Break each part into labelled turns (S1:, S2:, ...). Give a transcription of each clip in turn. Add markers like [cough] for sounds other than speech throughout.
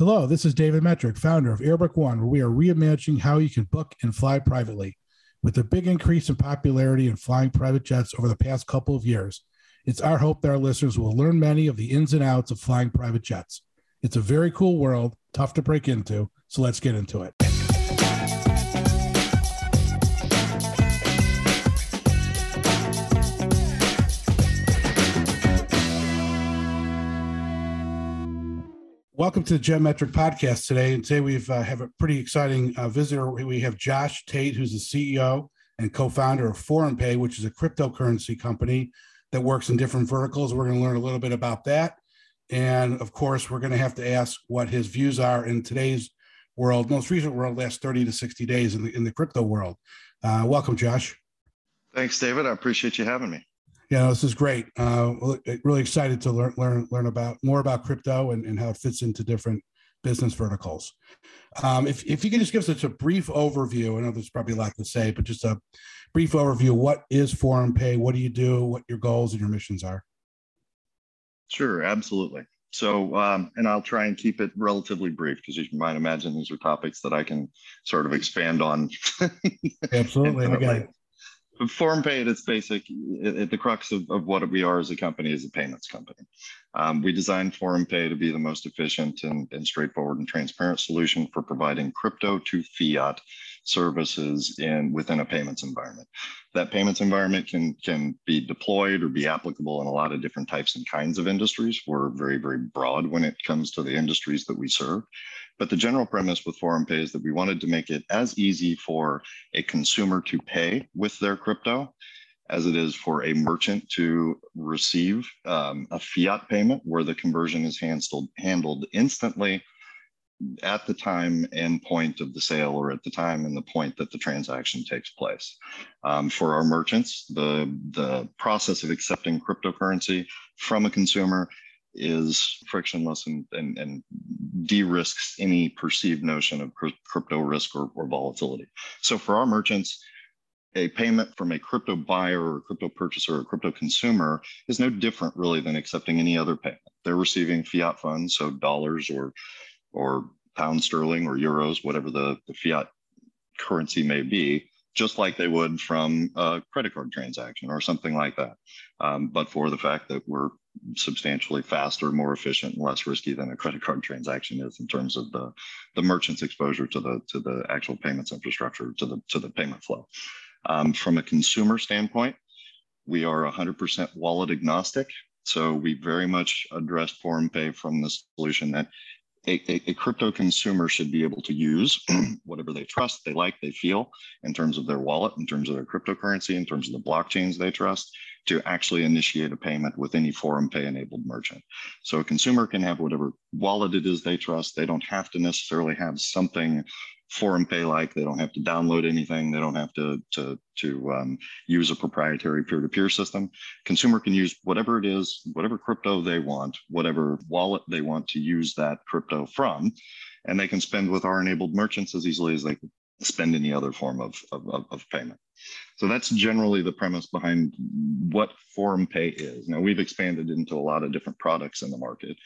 S1: Hello, this is David Metric, founder of Airbook One, where we are reimagining how you can book and fly privately. With the big increase in popularity in flying private jets over the past couple of years, it's our hope that our listeners will learn many of the ins and outs of flying private jets. It's a very cool world, tough to break into, so let's get into it. Welcome to the Jetmetric podcast today. And today we uh, have a pretty exciting uh, visitor. We have Josh Tate, who's the CEO and co-founder of Forum ForumPay, which is a cryptocurrency company that works in different verticals. We're going to learn a little bit about that. And of course, we're going to have to ask what his views are in today's world, most recent world, last 30 to 60 days in the, in the crypto world. Uh, welcome, Josh.
S2: Thanks, David. I appreciate you having me
S1: yeah, this is great. Uh, really excited to learn learn learn about more about crypto and, and how it fits into different business verticals. Um, if if you can just give us a brief overview, I know there's probably a lot to say, but just a brief overview. What is Forum Pay? What do you do? What your goals and your missions are?
S2: Sure, absolutely. So, um, and I'll try and keep it relatively brief because you might imagine these are topics that I can sort of expand on. [laughs]
S1: Absolutely, I got it.
S2: ForumPay at its basic, at the crux of, of what we are as a company is a payments company. Um, we designed ForumPay to be the most efficient and, and straightforward and transparent solution for providing crypto to fiat services in within a payments environment. That payments environment can can be deployed or be applicable in a lot of different types and kinds of industries. We're very very broad when it comes to the industries that we serve. But the general premise with Forum Pay is that we wanted to make it as easy for a consumer to pay with their crypto as it is for a merchant to receive um, a fiat payment where the conversion is handled, handled instantly at the time and point of the sale or at the time and the point that the transaction takes place. Um, for our merchants, the, the process of accepting cryptocurrency from a consumer is frictionless and, and, and de-risks any perceived notion of crypto risk or, or volatility. So for our merchants, a payment from a crypto buyer or crypto purchaser or crypto consumer is no different really than accepting any other payment. They're receiving fiat funds, so dollars or or pound sterling or euros, whatever the, the fiat currency may be, just like they would from a credit card transaction or something like that. Um, but for the fact that we're substantially faster, more efficient, and less risky than a credit card transaction is in terms of the, the merchant's exposure to the to the actual payments infrastructure, to the to the payment flow. Um, from a consumer standpoint, we are 100% wallet agnostic. So we very much address ForumPay from the solution that a, a, a, crypto consumer should be able to use [clears throat] whatever they trust, they like, they feel in terms of their wallet, in terms of their cryptocurrency, in terms of the blockchains they trust to actually initiate a payment with any ForumPay enabled merchant. So a consumer can have whatever wallet it is they trust. They don't have to necessarily have something ForumPay like. They don't have to download anything. They don't have to to to um, use a proprietary peer-to-peer system. Consumer can use whatever it is, whatever crypto they want, whatever wallet they want to use that crypto from, and they can spend with our enabled merchants as easily as they can spend any other form of, of, of payment. So that's generally the premise behind what ForumPay is. Now we've expanded into a lot of different products in the market,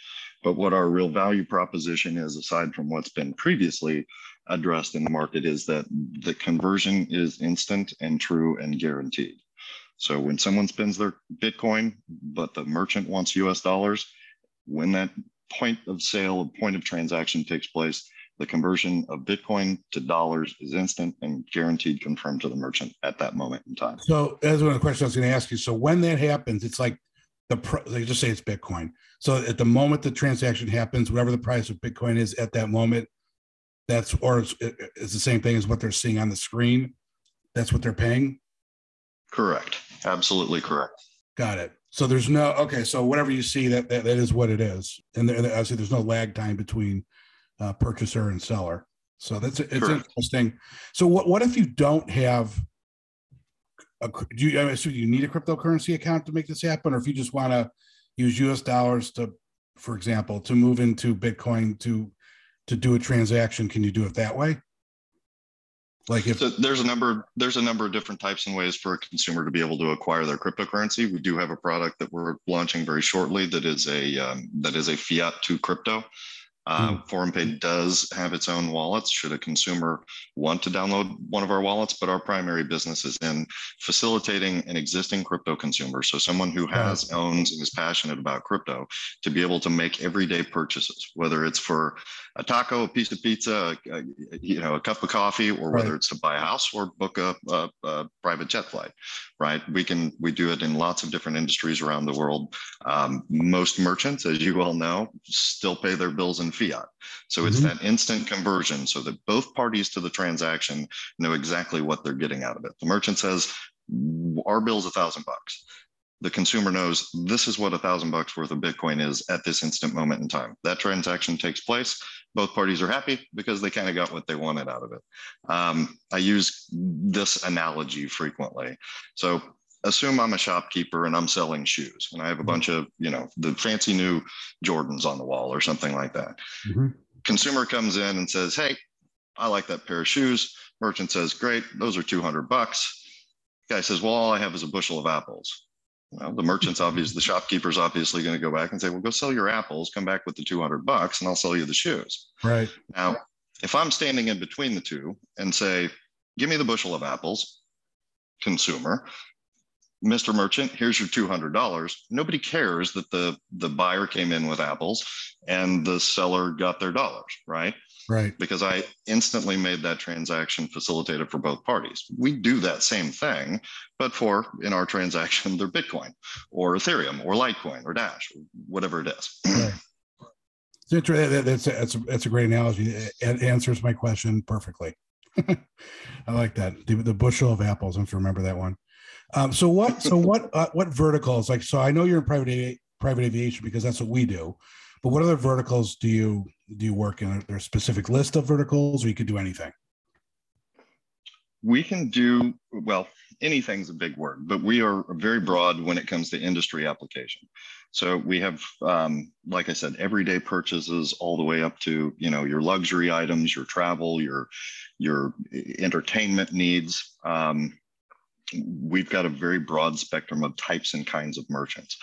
S2: but what our real value proposition is, aside from what's been previously addressed in the market, is that the conversion is instant and true and guaranteed. So when someone spends their Bitcoin, but the merchant wants US dollars, when that point of sale, point of transaction takes place, the conversion of Bitcoin to dollars is instant and guaranteed confirmed to the merchant at that moment in time.
S1: So, as one of the questions I was going to ask you. So, when that happens, it's like the they just say it's Bitcoin. So, at the moment the transaction happens, whatever the price of Bitcoin is at that moment, that's or it's, it's the same thing as what they're seeing on the screen. That's what they're paying.
S2: Correct. Absolutely correct.
S1: Got it. So there's no okay. So whatever you see, that that, that is what it is, and, there, obviously there's no lag time between uh, purchaser and seller. So that's it's Correct. interesting. So what what if you don't have a do you I assume you need a cryptocurrency account to make this happen, or if you just want to use U.S. dollars to, for example, to move into Bitcoin to to do a transaction, can you do it that way?
S2: Like if so there's a number there's a number of different types and ways for a consumer to be able to acquire their cryptocurrency. We do have a product that we're launching very shortly that is a um, that is a fiat to crypto Um, mm. Does have its own wallets should a consumer want to download one of our wallets, but our primary business is in facilitating an existing crypto consumer. So someone who has, owns, and is passionate about crypto to be able to make everyday purchases, whether it's for a taco, a piece of pizza, a, a, you know, a cup of coffee, or whether it's to buy a house or book a, a, a, private jet flight, right? We can, we do it in lots of different industries around the world. Um, most merchants, as you all know, still pay their bills in fiat. So mm-hmm. it's that instant conversion so that both parties to the transaction know exactly what they're getting out of it. The merchant says, our bill's a thousand bucks. The consumer knows this is what a thousand bucks worth of Bitcoin is at this instant moment in time. That transaction takes place. Both parties are happy because they kind of got what they wanted out of it. Um, I use this analogy frequently. So assume I'm a shopkeeper and I'm selling shoes and I have a mm-hmm. bunch of, you know, the fancy new Jordans on the wall or something like that. Mm-hmm. Consumer comes in and says, Hey, I like that pair of shoes. Merchant says, Great, those are 200 bucks. Guy says, Well, all I have is a bushel of apples. Well, the merchant's obviously, the shopkeeper's obviously going to go back and say, Well, go sell your apples, come back with the 200 bucks, and I'll sell you the shoes.
S1: Right.
S2: Now, if I'm standing in between the two and say, Give me the bushel of apples, consumer, Mr. Merchant, here's your $200. Nobody cares that the, the buyer came in with apples and the seller got their dollars, right?
S1: Right.
S2: Because I instantly made that transaction facilitated for both parties. We do that same thing, but for in our transaction, [laughs] they're Bitcoin or Ethereum or Litecoin or Dash, or whatever it is. [clears throat] Right.
S1: That's, that's, a, that's a great analogy. It answers my question perfectly. [laughs] I like that. The, the, bushel of apples. I have to remember that one. Um, so what? [laughs] So what? Uh, what verticals? Like, so I know you're in private private aviation because that's what we do. But what other verticals do you do you work in? There a specific list of verticals, or you could do anything?
S2: We can do well. Anything's a big word, but we are very broad when it comes to industry application. So we have, um, like I said, everyday purchases all the way up to you know your luxury items, your travel, your your entertainment needs. Um, we've got a very broad spectrum of types and kinds of merchants.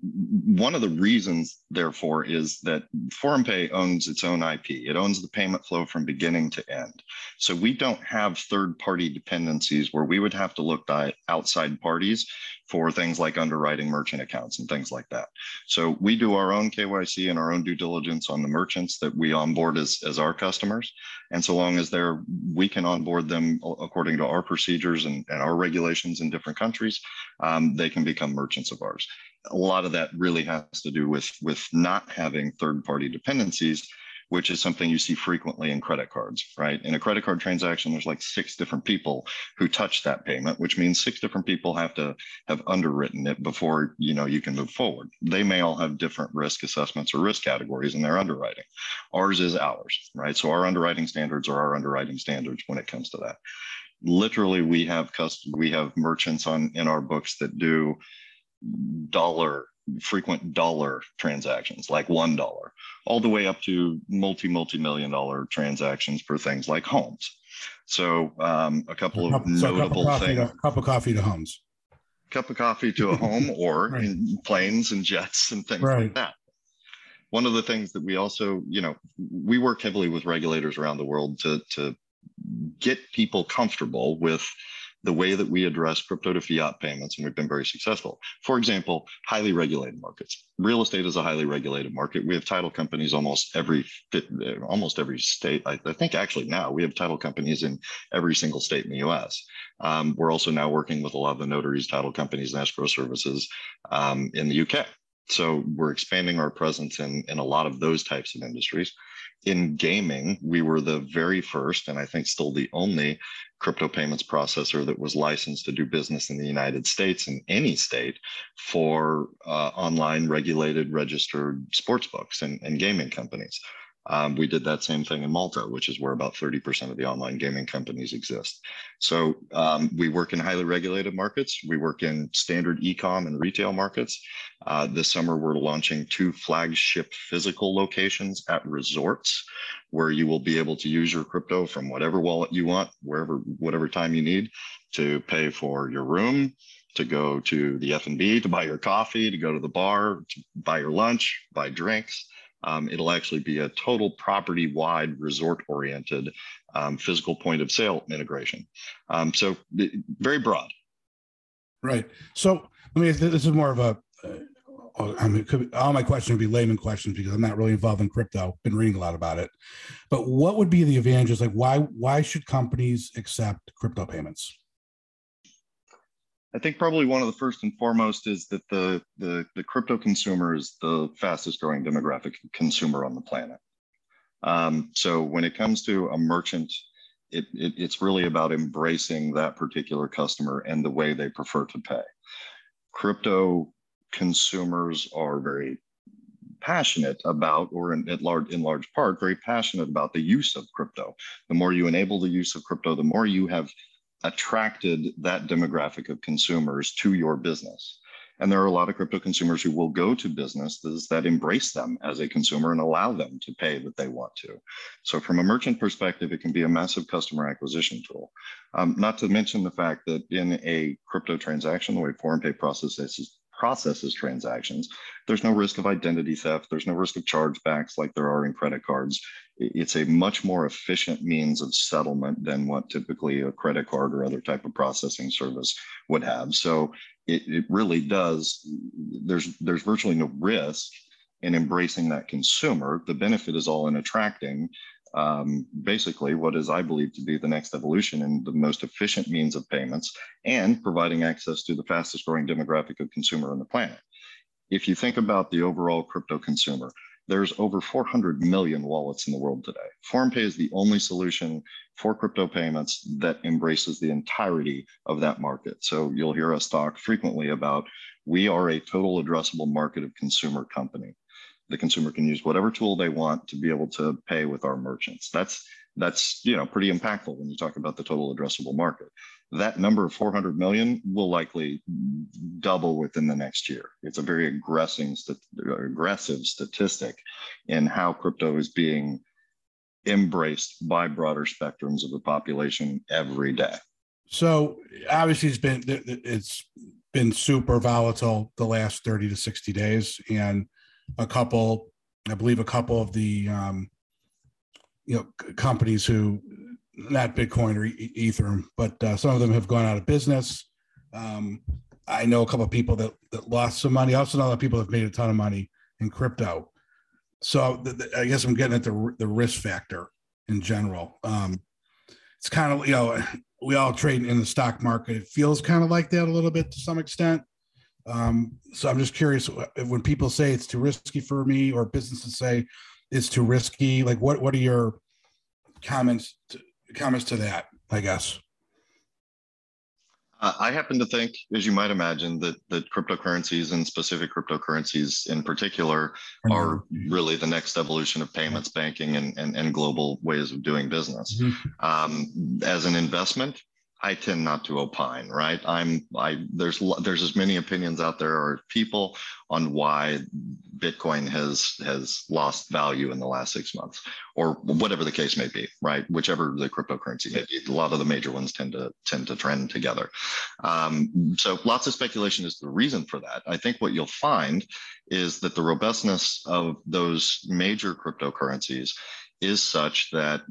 S2: One of the reasons, therefore, is that ForumPay owns its own IP. It owns the payment flow from beginning to end. So we don't have third party dependencies where we would have to look at outside parties for things like underwriting merchant accounts and things like that. So we do our own KYC and our own due diligence on the merchants that we onboard as, as our customers. And so long as they're, we can onboard them according to our procedures and, and our regulations in different countries, um, they can become merchants of ours. A lot of that really has to do with, with not having third party dependencies which is something you see frequently in credit cards, right? In a credit card transaction, there's like six different people who touch that payment, which means six different people have to have underwritten it before you know you can move forward. They may all have different risk assessments or risk categories in their underwriting. Ours is ours, right? So our underwriting standards are our underwriting standards when it comes to that. Literally, we have custom, we have merchants on in our books that do dollar frequent dollar transactions like one dollar all the way up to multi multi million dollar transactions for things like homes so um, a couple of so notable
S1: a
S2: things
S1: a cup of coffee to homes
S2: cup of coffee to a home [laughs] or right. in planes and jets and things right. like that one of the things that we also you know we work heavily with regulators around the world to to get people comfortable with the way that we address crypto to fiat payments, and we've been very successful. For example, highly regulated markets. Real estate is a highly regulated market. We have title companies almost every almost every state. I, I think actually now we have title companies in every single state in the U.S. Um, we're also now working with a lot of the notaries, title companies, and escrow services um, in the UK. So we're expanding our presence in, in a lot of those types of industries in gaming, we were the very first, and I think still the only crypto payments processor that was licensed to do business in the United States in any state for uh, online regulated registered sports books and, and gaming companies. Um, we did that same thing in Malta, which is where about 30% of the online gaming companies exist. So um, we work in highly regulated markets. We work in standard e-com and retail markets. Uh, this summer, we're launching two flagship physical locations at resorts where you will be able to use your crypto from whatever wallet you want, wherever, whatever time you need to pay for your room, to go to the F&B, to buy your coffee, to go to the bar, to buy your lunch, buy drinks, Um, it'll actually be a total property wide resort oriented um, physical point of sale integration. Um, so very broad.
S1: Right. So let me, this is more of a, uh, I mean, all my questions would be layman questions because I'm not really involved in crypto. Been reading a lot about it, but what would be the advantages? Like, why why should companies accept crypto payments?
S2: I think probably one of the first and foremost is that the, the, the crypto consumer is the fastest growing demographic consumer on the planet. Um, so when it comes to a merchant, it, it, it's really about embracing that particular customer and the way they prefer to pay. Crypto consumers are very passionate about, or in, large, in large part, very passionate about the use of crypto. The more you enable the use of crypto, the more you have attracted that demographic of consumers to your business. And there are a lot of crypto consumers who will go to businesses that embrace them as a consumer and allow them to pay that they want to. So, from a merchant perspective, it can be a massive customer acquisition tool. Um, not to mention the fact that in a crypto transaction, the way ForumPay processes processes transactions. There's no risk of identity theft. There's no risk of chargebacks like there are in credit cards. It's a much more efficient means of settlement than what typically a credit card or other type of processing service would have. So it, it really does, there's, there's virtually no risk in embracing that consumer. The benefit is all in attracting um, basically what is, I believe, to be the next evolution and the most efficient means of payments and providing access to the fastest growing demographic of consumer on the planet. If you think about the overall crypto consumer, there's over 400 million wallets in the world today. ForumPay is the only solution for crypto payments that embraces the entirety of that market. So you'll hear us talk frequently about we are a total addressable market of consumer company the consumer can use whatever tool they want to be able to pay with our merchants. That's that's you know pretty impactful when you talk about the total addressable market. That number of 400 million will likely double within the next year. It's a very aggressive, aggressive statistic in how crypto is being embraced by broader spectrums of the population every day.
S1: So obviously, it's been it's been super volatile the last 30 to 60 days, and a couple, I believe, a couple of the um, you know companies who not Bitcoin or Ether, but uh, some of them have gone out of business. Um, I know a couple of people that, that lost some money. I also know a lot of people have made a ton of money in crypto. So the, the, I guess I'm getting at the, the risk factor in general. Um, it's kind of, you know, we all trade in the stock market. It feels kind of like that a little bit to some extent. Um, so I'm just curious when people say it's too risky for me, or businesses say it's too risky. Like, what what are your comments to, comments to that? I guess.
S2: Uh, I happen to think, as you might imagine, that that cryptocurrencies and specific cryptocurrencies in particular are really the next evolution of payments, banking, and and, and global ways of doing business. Mm-hmm. Um, as an investment, I tend not to opine, right? I'm I there's there's as many opinions out there or people on why Bitcoin has has lost value in the last six months, or whatever the case may be, right? Whichever the cryptocurrency may be. A lot of the major ones tend to tend to trend together. Um, so lots of speculation is the reason for that. I think what you'll find is that the robustness of those major cryptocurrencies is such that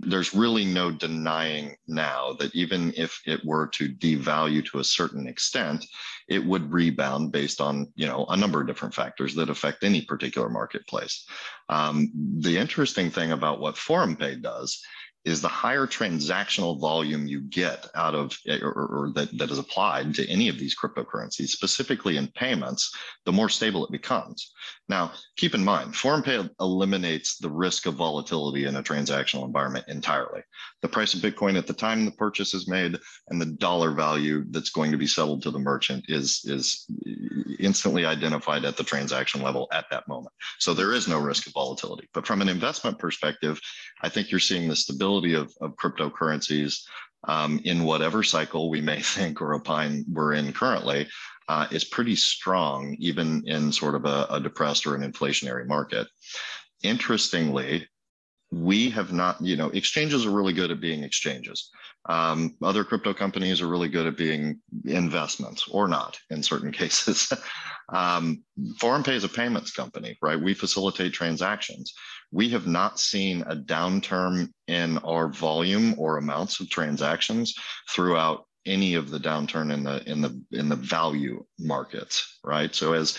S2: there's really no denying now that even if it were to devalue to a certain extent, it would rebound based on you know a number of different factors that affect any particular marketplace. Um, the interesting thing about what ForumPay does is the higher transactional volume you get out of or, or, that, that is applied to any of these cryptocurrencies, specifically in payments, the more stable it becomes. Now, keep in mind, ForumPay eliminates the risk of volatility in a transactional environment entirely. The price of Bitcoin at the time the purchase is made and the dollar value that's going to be settled to the merchant is, is instantly identified at the transaction level at that moment. So there is no risk of volatility. But from an investment perspective, I think you're seeing the stability of, of cryptocurrencies um, in whatever cycle we may [laughs] think or opine we're in currently uh, is pretty strong, even in sort of a, a depressed or an inflationary market. Interestingly, we have not, you know, exchanges are really good at being exchanges. Um, other crypto companies are really good at being investments or not in certain [laughs] cases. Um, ForumPay is a payments company, right? We facilitate transactions. We have not seen a downturn in our volume or amounts of transactions throughout any of the downturn in the in the in the value markets, right? So as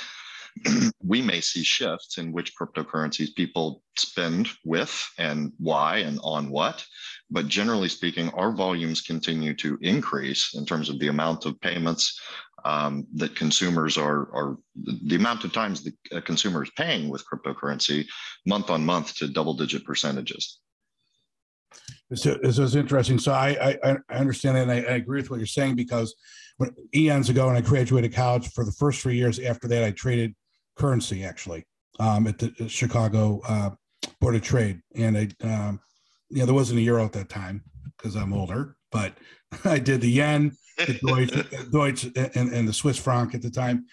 S2: [clears throat] we may see shifts in which cryptocurrencies people spend with and why and on what. But generally speaking, our volumes continue to increase in terms of the amount of payments um, that consumers are, are, the amount of times the consumer is paying with cryptocurrency month on month to double digit percentages.
S1: This is interesting. So I, I, I understand and I, I, agree with what you're saying because when eons ago, when I graduated college, for the first three years after that, I traded currency actually um, at the Chicago uh, Board of Trade, and I, um, you know, there wasn't a euro at that time because I'm older, but [laughs] I did the yen, the Deutsch, [laughs] Deutsch and, and the Swiss franc at the time.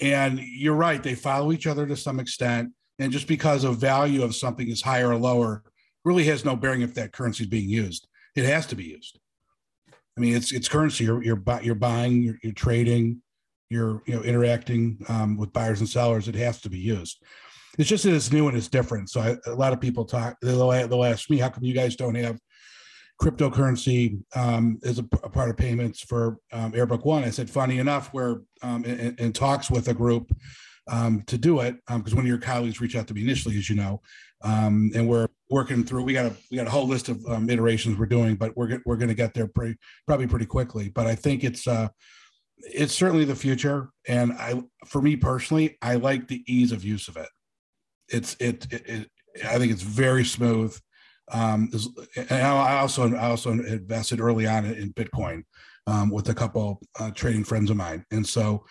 S1: And you're right; they follow each other to some extent, and just because of value of something is higher or lower, really has no bearing if that currency is being used. It has to be used. I mean, it's it's currency. You're you're, you're buying, you're, you're trading, you're you know interacting um, with buyers and sellers, it has to be used. It's just that it's new and it's different. So I, a lot of people talk. They'll, they'll ask me, "How come you guys don't have cryptocurrency um, as a, a, part of payments for um, Airbook One?" I said, "Funny enough, we're um, in, in, talks with a group um, to do it because um, one of your colleagues reached out to me initially, as you know, um, and we're working through. We got a we got a whole list of um, iterations we're doing, but we're we're going to get there pretty probably pretty quickly. But I think it's uh, it's certainly the future. And i for me personally i like the ease of use of it. It's it, it, it i think it's very smooth. Um and i also i also invested early on in bitcoin um, with a couple uh, trading friends of mine. And so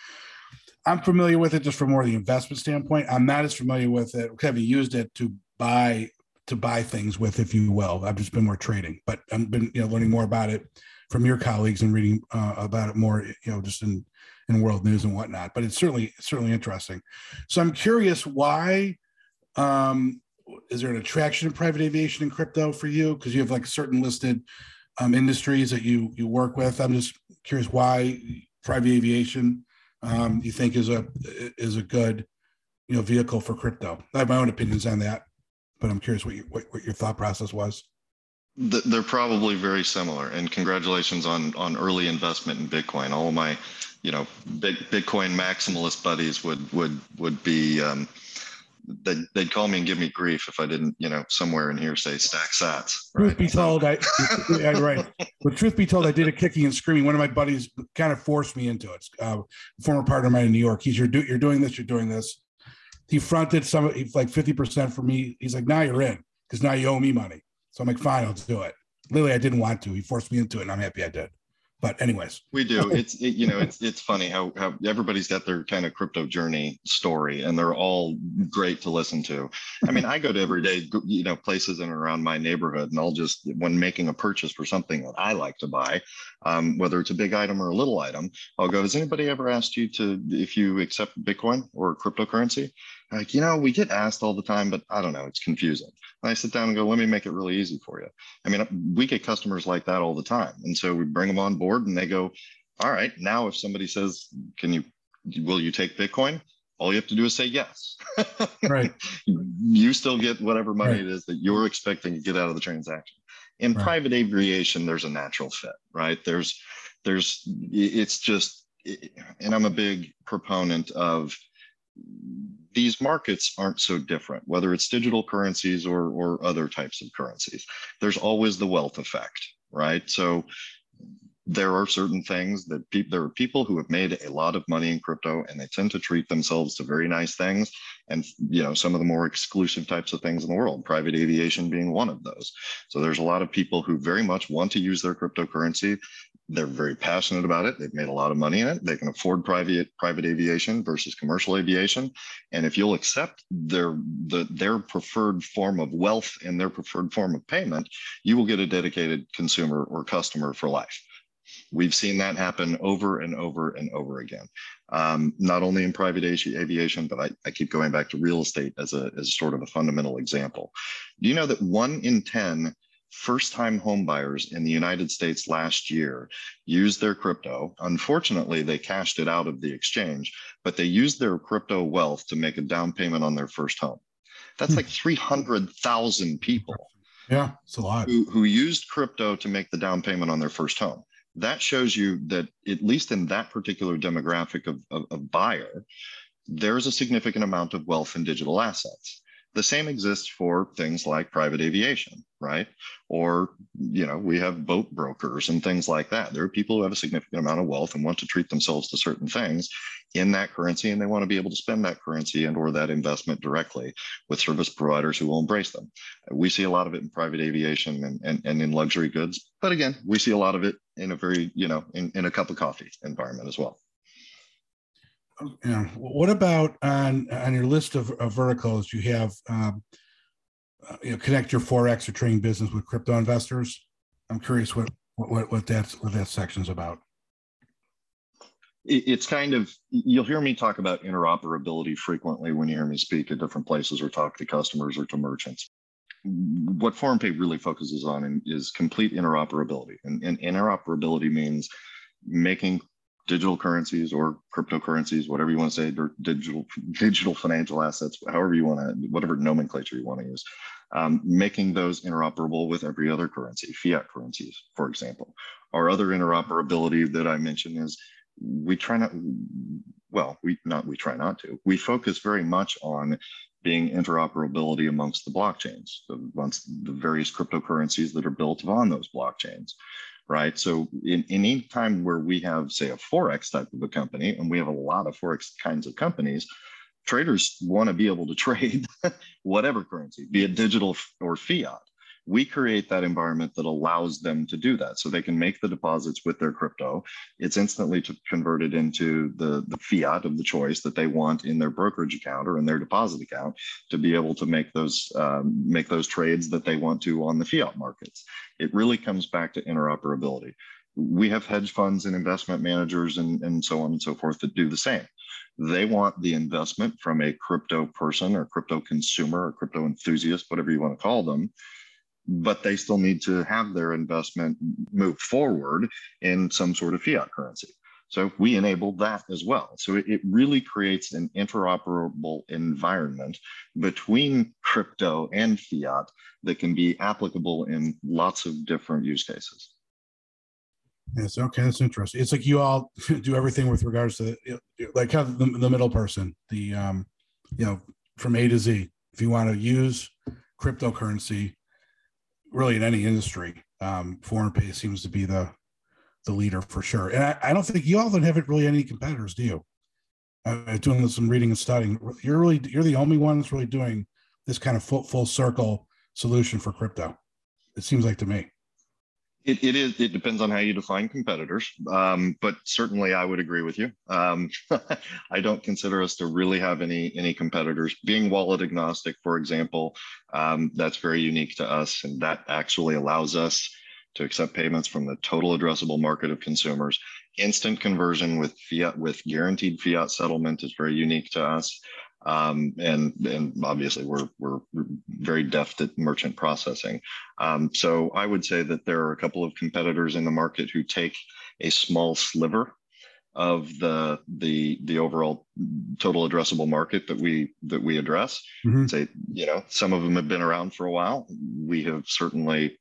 S1: i'm familiar with it just from more the investment standpoint. I'm not as familiar with it. Haven't used it to buy to buy things with if you will i've just been more trading but i've been you know learning more about it from your colleagues and reading uh, about it more, you know, just in in world news and whatnot. But it's certainly certainly interesting. So I'm curious why. Um, is there an attraction in private aviation and crypto for you? Because you have like certain listed um, industries that you you work with. I'm just curious why private aviation um, you think is a is a good you know vehicle for crypto. I have my own opinions on that, but I'm curious what you, what, what your thought process was.
S2: They're probably very similar. And congratulations on on early investment in Bitcoin. All my, you know, big Bitcoin maximalist buddies would would would be. Um, they'd, they'd call me and give me grief if I didn't, you know, somewhere in here say stack sats.
S1: Right? Truth be told, I, [laughs] I right. But truth be told, I did a kicking and screaming. One of my buddies kind of forced me into it. Uh, former partner of mine in New York. He's you're, do, you're doing this, you're doing this. He fronted some like 50% for me. He's like, now you're in because now you owe me money. So I'm like, fine, I'll do it. Literally, I didn't want to. He forced me into it, and I'm happy I did. But anyways,
S2: we do. [laughs] It's it, you know, it's it's funny how how everybody's got their kind of crypto journey story, and they're all great to listen to. I mean, I go to everyday you know places in and around my neighborhood, and I'll just when making a purchase for something that I like to buy, um, whether it's a big item or a little item, I'll go. Has anybody ever asked you to if you accept Bitcoin or cryptocurrency? Like, you know, we get asked all the time, but I don't know, it's confusing. And I sit down and go, let me make it really easy for you. I mean, we get customers like that all the time. And so we bring them on board and they go, all right, now if somebody says, can you, will you take Bitcoin? All you have to do is say yes. [laughs]
S1: right.
S2: you still get whatever money right. it is that you're expecting to get out of the transaction. In right. private aviation, there's a natural fit, right? There's, there's, it's just, and I'm a big proponent of these markets aren't so different, whether it's digital currencies or, or other types of currencies. There's always the wealth effect, right? So there are certain things that pe- there are people who have made a lot of money in crypto and they tend to treat themselves to very nice things and you know some of the more exclusive types of things in the world private aviation being one of those so there's a lot of people who very much want to use their cryptocurrency they're very passionate about it. They've made a lot of money in it. They can afford private private aviation versus commercial aviation. And if you'll accept their the, their preferred form of wealth and their preferred form of payment, you will get a dedicated consumer or customer for life. We've seen that happen over and over and over again. Um, not only in private aviation, but I, I keep going back to real estate as a, as a sort of a fundamental example. Do you know that one in 10 first time homebuyers in the United States last year used their crypto. Unfortunately, they cashed it out of the exchange, but they used their crypto wealth to make a down payment on their first home. That's hmm. like 300,000 people.
S1: Yeah, it's a lot.
S2: Who, who used crypto to make the down payment on their first home. That shows you that, at least in that particular demographic of, of, of buyer, there's a significant amount of wealth in digital assets. The same exists for things like private aviation, right? Or, you know, we have boat brokers and things like that. There are people who have a significant amount of wealth and want to treat themselves to certain things in that currency, and they want to be able to spend that currency and or that investment directly with service providers who will embrace them. We see a lot of it in private aviation and, and, and in luxury goods. But again, we see a lot of it in a very, you know, in, in a cup of coffee environment as well
S1: yeah. What about on on your list of, of verticals? You have um, uh, you know, connect your forex or trading business with crypto investors. I'm curious what what what that's what that section's about.
S2: It's kind of you'll hear me talk about interoperability frequently when you hear me speak at different places or talk to customers or to merchants. What ForumPay really focuses on is complete interoperability, and, and interoperability means making digital currencies or cryptocurrencies, whatever you want to say, digital digital financial assets, however you want to, whatever nomenclature you want to use, um, making those interoperable with every other currency, fiat currencies, for example. Our other interoperability that I mentioned is we try not, well, we not we try not to. We focus very much on being interoperability amongst the blockchains, amongst the various cryptocurrencies that are built on those blockchains right? So in, in any time where we have, say, a Forex type of a company, and we have a lot of Forex kinds of companies, traders want to be able to [laughs] trade whatever currency, be it digital or fiat we create that environment that allows them to do that. So they can make the deposits with their crypto. It's instantly converted into the, the fiat of the choice that they want in their brokerage account or in their deposit account to be able to make those um, make those trades that they want to on the fiat markets. It really comes back to interoperability. We have hedge funds and investment managers and, and so on and so forth that do the same. They want the investment from a crypto person or crypto consumer or crypto enthusiast whatever you want to call them but they still need to have their investment move forward in some sort of fiat currency. So we enable that as well. So it, really creates an interoperable environment between crypto and fiat that can be applicable in lots of different use cases.
S1: Yes. Okay. That's interesting. It's like you all [laughs] do everything with regards to like how the, the middle person, the, um, you know, from A to Z. If you want to use cryptocurrency, really in any industry. Um, ForumPay seems to be the the leader for sure. And I, I don't think you all don't have really any competitors, do you? Uh, doing some reading and studying, you're really you're the only one that's really doing this kind of full full circle solution for crypto. It seems like to me.
S2: It, it is. It depends on how you define competitors, um, but certainly I would agree with you. Um, [laughs] I don't consider us to really have any any competitors. Being wallet agnostic, for example, um, that's very unique to us, and that actually allows us to accept payments from the total addressable market of consumers. Instant conversion with fiat with guaranteed fiat settlement is very unique to us. Um, and and obviously we're we're very deft at merchant processing. Um, so I would say that there are a couple of competitors in the market who take a small sliver of the the the overall total addressable market that we that we address. Mm-hmm. Say you know some of them have been around for a while. We have certainly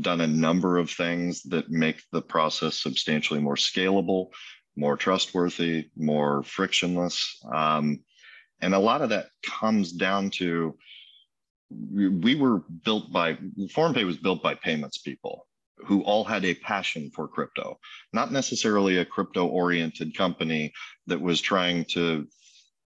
S2: done a number of things that make the process substantially more scalable, more trustworthy, more frictionless. Um, and a lot of that comes down to we were built by ForumPay was built by payments people who all had a passion for crypto, not necessarily a crypto oriented company that was trying to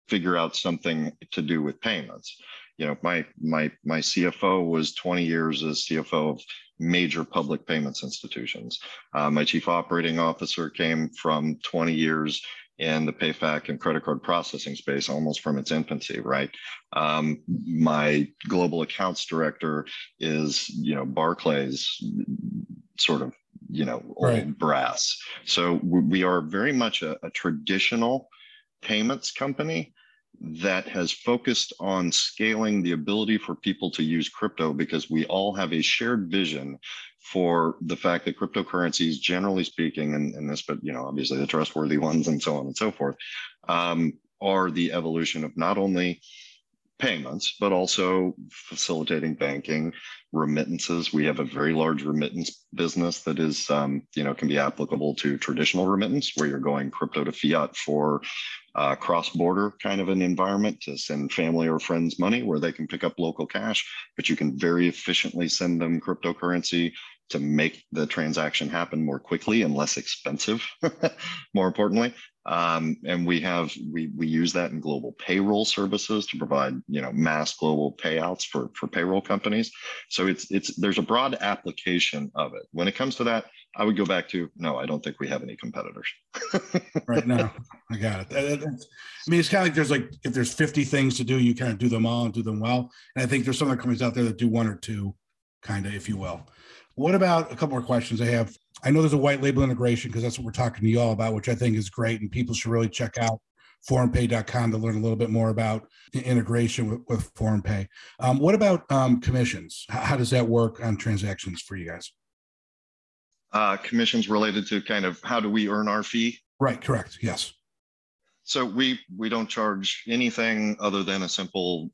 S2: figure out something to do with payments. You know, my my my CFO was 20 years as CFO of major public payments institutions. Uh, my chief operating officer came from 20 years in the PayFac and credit card processing space almost from its infancy, right? Um, my global accounts director is, you know, Barclays sort of, you know, old right. brass. So we are very much a, a traditional payments company that has focused on scaling the ability for people to use crypto because we all have a shared vision for the fact that cryptocurrencies, generally speaking, and, and this, but you know, obviously the trustworthy ones and so on and so forth, um, are the evolution of not only payments, but also facilitating banking, remittances. We have a very large remittance business that is, um, you know, can be applicable to traditional remittance, where you're going crypto to fiat for uh, cross-border kind of an environment to send family or friends money, where they can pick up local cash, but you can very efficiently send them cryptocurrency to make the transaction happen more quickly and less expensive, [laughs] more importantly. Um, and we have we we use that in global payroll services to provide you know mass global payouts for for payroll companies. So it's it's there's a broad application of it. When it comes to that, I would go back to no, I don't think we have any competitors. [laughs]
S1: right now, I got it. I mean, it's kind of like there's like if there's 50 things to do, you kind of do them all and do them well. And I think there's some other companies out there that do one or two, kind of, if you will. What about a couple more questions I have? I know there's a white label integration because that's what we're talking to you all about, which I think is great. And people should really check out forumpay.com to learn a little bit more about the integration with, with ForumPay. Um, what about um, commissions? How, how, does that work on transactions for you guys?
S2: Uh, commissions related to kind of how do we earn our fee?
S1: Right, correct. Yes.
S2: So we we don't charge anything other than a simple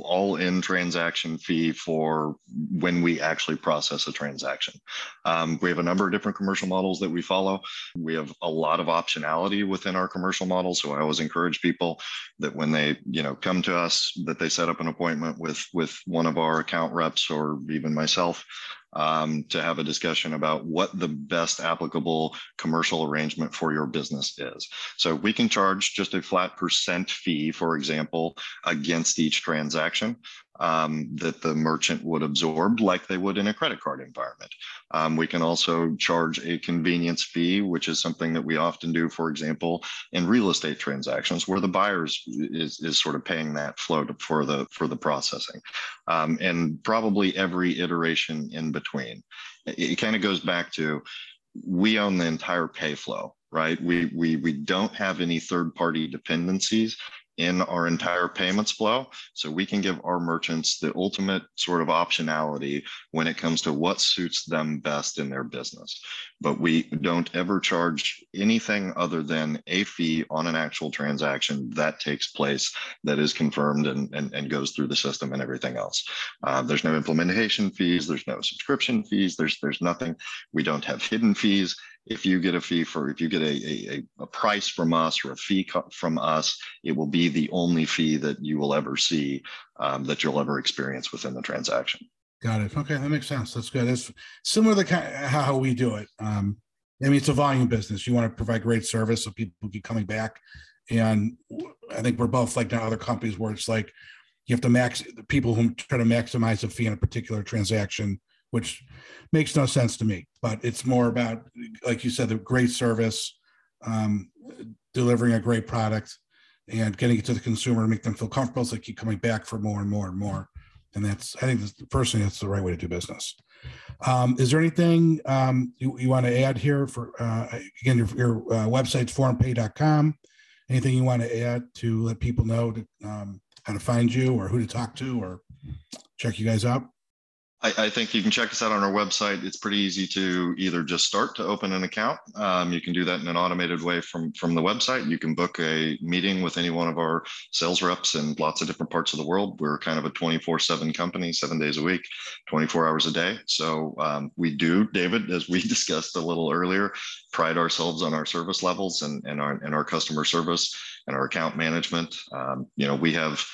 S2: all-in transaction fee for when we actually process a transaction. Um, we have a number of different commercial models that we follow. We have a lot of optionality within our commercial model. So I always encourage people that when they you know come to us, that they set up an appointment with with one of our account reps or even myself um, to have a discussion about what the best applicable commercial arrangement for your business is. So we can charge just a flat percent fee, for example, against each transaction um, that the merchant would absorb like they would in a credit card environment. Um, we can also charge a convenience fee, which is something that we often do, for example, in real estate transactions where the buyers is, is sort of paying that flow for the for the processing. Um, and probably every iteration in between. It, it kind of goes back to we own the entire pay flow right? We, we, we don't have any third party dependencies in our entire payments flow. So we can give our merchants the ultimate sort of optionality when it comes to what suits them best in their business. But we don't ever charge anything other than a fee on an actual transaction that takes place that is confirmed and, and, and goes through the system and everything else. Uh, there's no implementation fees, there's no subscription fees, there's, there's nothing. We don't have hidden fees if you get a fee for if you get a, a, a price from us or a fee from us it will be the only fee that you will ever see um, that you'll ever experience within the transaction.
S1: Got it. Okay that makes sense. That's good. It's similar to kind of how we do it. Um, i mean it's a volume business. You want to provide great service so people keep coming back. And i think we're both like now other companies where it's like you have to max the people who try to maximize a fee in a particular transaction which makes no sense to me. But it's more about, like you said, the great service, um, delivering a great product, and getting it to the consumer to make them feel comfortable, so they keep coming back for more and more and more. And that's, I think, personally, that's the right way to do business. Um, is there anything um, you, you want to add here for uh, again your, your uh, website's forumpay.com? Anything you want to add to let people know to, um, how to find you or who to talk to or check you guys out?
S2: I, I, think you can check us out on our website. It's pretty easy to either just start to open an account. Um, you can do that in an automated way from, from the website. You can book a meeting with any one of our sales reps in lots of different parts of the world. We're kind of a 24 7 company, seven days a week, 24 hours a day. So um, we do, David, as we [laughs] discussed a little earlier, pride ourselves on our service levels and, and, our, and our customer service and our account management. Um, you know, we have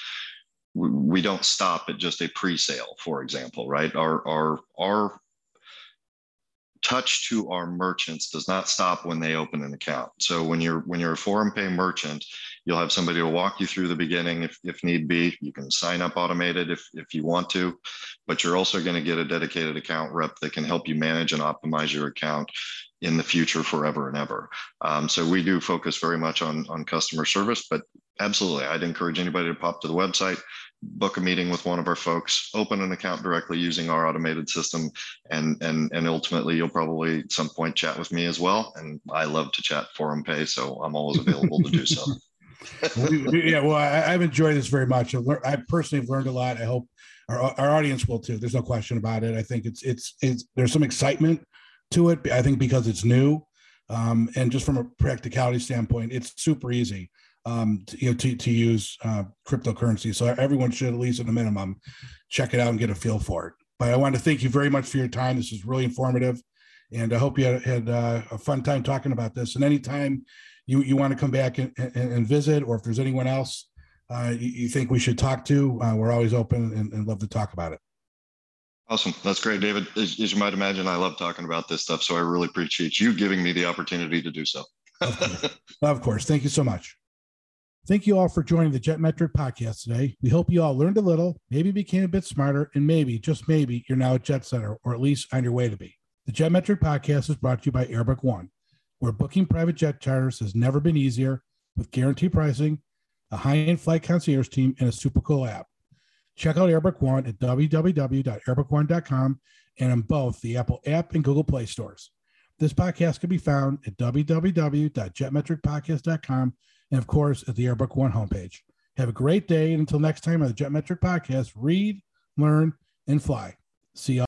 S2: we don't stop at just a pre-sale, for example, right? Our our our touch to our merchants does not stop when they open an account. So when you're when you're a ForumPay merchant, you'll have somebody to walk you through the beginning if, if need be. You can sign up automated if, if you want to, but you're also going to get a dedicated account rep that can help you manage and optimize your account in the future forever and ever. Um, so we do focus very much on, on customer service, but absolutely, I'd encourage anybody to pop to the website, book a meeting with one of our folks, open an account directly using our automated system, and and and ultimately you'll probably at some point chat with me as well. And I love to chat ForumPay, so I'm always available to do so. [laughs]
S1: We- we- yeah, well, I, I've enjoyed this very much. I've lear- I personally have learned a lot. I hope our, our audience will too. There's no question about it. I think it's it's it's there's some excitement to it. I think because it's new, um, and just from a practicality standpoint, it's super easy um, to, you know to to use uh, cryptocurrency. So everyone should at least at a minimum check it out and get a feel for it. But I want to thank you very much for your time. This is really informative, and I hope you had, had uh, a fun time talking about this. And anytime you you want to come back and, and, and visit, or if there's anyone else uh, you, you think we should talk to, uh, we're always open and, and love to talk about it.
S2: Awesome. That's great, David. As, as you might imagine, I love talking about this stuff. So I really appreciate you giving me the opportunity to do so.
S1: Of course. Of course. Thank you so much. Thank you all for joining the Jetmetric podcast today. We hope you all learned a little, maybe became a bit smarter, and maybe, just maybe, you're now a jet setter or at least on your way to be. The Jetmetric podcast is brought to you by Airbook One, where booking private jet charters has never been easier with guaranteed pricing, a high end flight concierge team, and a super cool app. Check out Airbook One at www.airbookone.com and on both the Apple app and Google Play stores. This podcast can be found at www.jetmetricpodcast.com and, of course, at the Airbook One homepage. Have a great day. And until next time on the Jetmetric Podcast, read, learn, and fly. See you.